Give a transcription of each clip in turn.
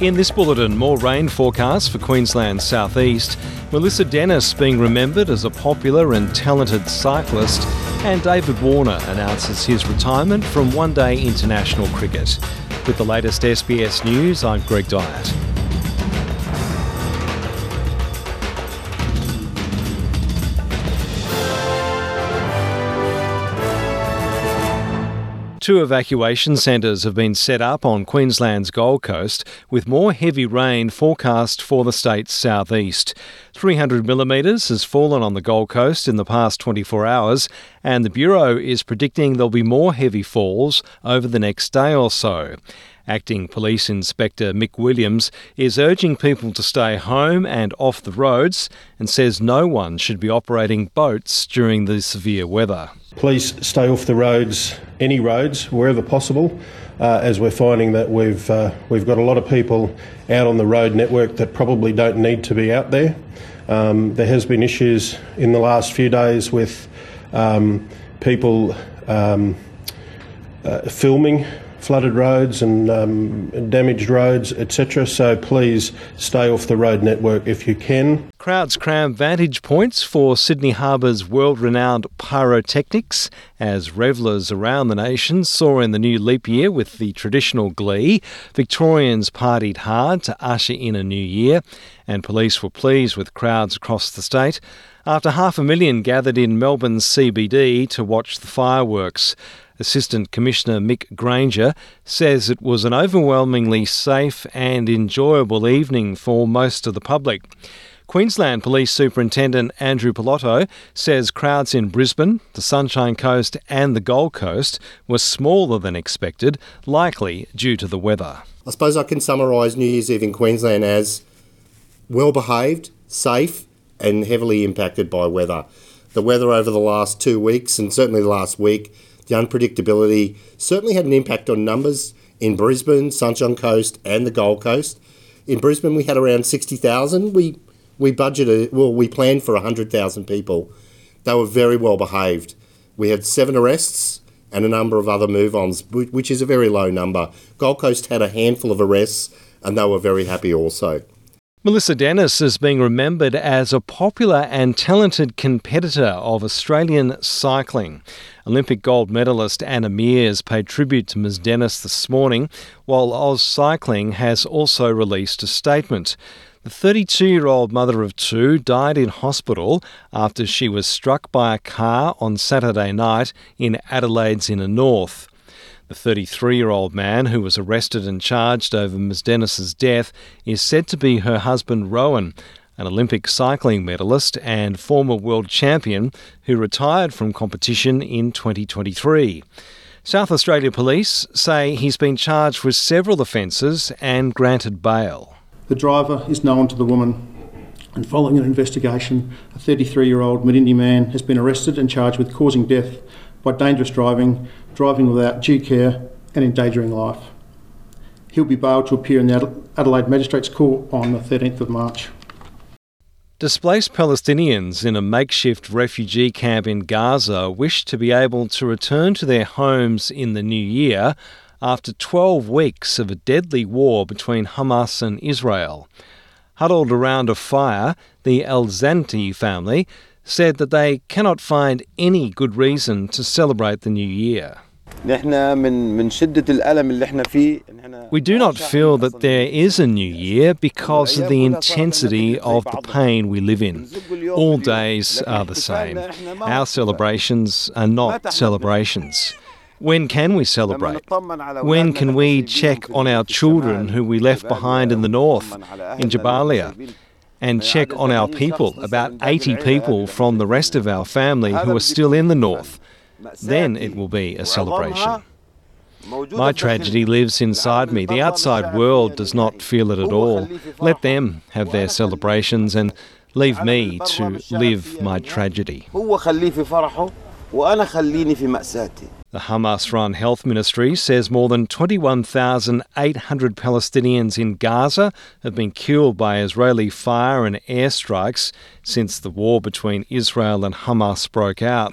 In this bulletin, more rain forecast for Queensland's southeast. Melissa Dennis being remembered as a popular and talented cyclist, and David Warner announces his retirement from one day international cricket. With the latest SBS news, I'm Greg Dyett. Two evacuation centres have been set up on Queensland's Gold Coast, with more heavy rain forecast for the state's southeast. 300 millimetres has fallen on the Gold Coast in the past 24 hours, and the Bureau is predicting there'll be more heavy falls over the next day or so. Acting Police Inspector Mick Williams is urging people to stay home and off the roads and says no one should be operating boats during the severe weather. Please stay off the roads, any roads, wherever possible, uh, as we're finding that we've, uh, we've got a lot of people out on the road network that probably don't need to be out there. Um, there has been issues in the last few days with um, people um, uh, filming flooded roads and um, damaged roads, etc. So please stay off the road network if you can. Crowds cram vantage points for Sydney Harbour's world renowned pyrotechnics as revellers around the nation saw in the new leap year with the traditional glee. Victorians partied hard to usher in a new year, and police were pleased with crowds across the state after half a million gathered in Melbourne's CBD to watch the fireworks. Assistant Commissioner Mick Granger says it was an overwhelmingly safe and enjoyable evening for most of the public. Queensland Police Superintendent Andrew Pilotto says crowds in Brisbane, the Sunshine Coast, and the Gold Coast were smaller than expected, likely due to the weather. I suppose I can summarise New Year's Eve in Queensland as well behaved, safe, and heavily impacted by weather. The weather over the last two weeks, and certainly the last week, the unpredictability certainly had an impact on numbers in Brisbane, Sunshine Coast, and the Gold Coast. In Brisbane, we had around 60,000. We, we budgeted, well, we planned for 100,000 people. They were very well behaved. We had seven arrests and a number of other move ons, which is a very low number. Gold Coast had a handful of arrests, and they were very happy also. Melissa Dennis is being remembered as a popular and talented competitor of Australian cycling. Olympic gold medalist Anna Meares paid tribute to Ms Dennis this morning, while AusCycling has also released a statement. The 32 year old mother of two died in hospital after she was struck by a car on Saturday night in Adelaide's inner north. The 33 year old man who was arrested and charged over Ms. Dennis's death is said to be her husband Rowan, an Olympic cycling medalist and former world champion who retired from competition in 2023. South Australia Police say he's been charged with several offences and granted bail. The driver is known to the woman, and following an investigation, a 33 year old Medindie man has been arrested and charged with causing death by dangerous driving, driving without due care, and endangering life. He'll be bailed to appear in the Adelaide Magistrates Court on the 13th of March. Displaced Palestinians in a makeshift refugee camp in Gaza wish to be able to return to their homes in the new year after 12 weeks of a deadly war between Hamas and Israel. Huddled around a fire, the El Zanti family said that they cannot find any good reason to celebrate the new year. We do not feel that there is a new year because of the intensity of the pain we live in. All days are the same. Our celebrations are not celebrations. When can we celebrate? When can we check on our children who we left behind in the north, in Jabalia? And check on our people, about 80 people from the rest of our family who are still in the north. Then it will be a celebration. My tragedy lives inside me. The outside world does not feel it at all. Let them have their celebrations and leave me to live my tragedy. The Hamas run health ministry says more than 21,800 Palestinians in Gaza have been killed by Israeli fire and airstrikes since the war between Israel and Hamas broke out.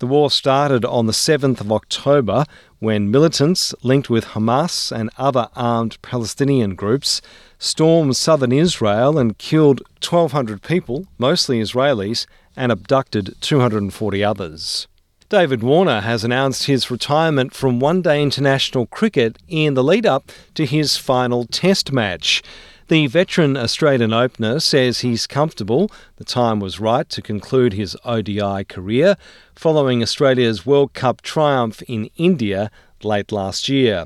The war started on the 7th of October when militants linked with Hamas and other armed Palestinian groups stormed southern Israel and killed 1,200 people, mostly Israelis, and abducted 240 others. David Warner has announced his retirement from one day international cricket in the lead up to his final test match. The veteran Australian opener says he's comfortable. The time was right to conclude his ODI career following Australia's World Cup triumph in India late last year.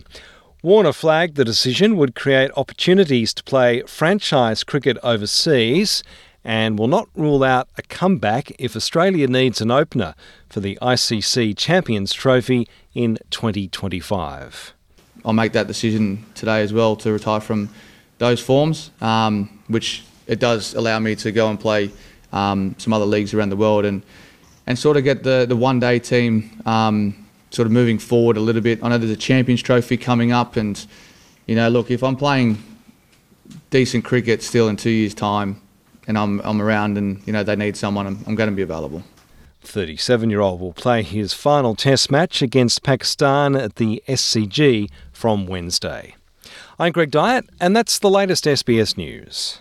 Warner flagged the decision would create opportunities to play franchise cricket overseas and will not rule out a comeback if Australia needs an opener for the ICC Champions Trophy in 2025. I'll make that decision today as well to retire from those forms, um, which it does allow me to go and play um, some other leagues around the world and and sort of get the the one day team um, sort of moving forward a little bit. I know there's a Champions Trophy coming up, and you know, look, if I'm playing decent cricket still in two years' time, and I'm I'm around, and you know they need someone, I'm, I'm going to be available. 37 year old will play his final test match against Pakistan at the SCG from Wednesday. I'm Greg Dyett, and that's the latest SBS News.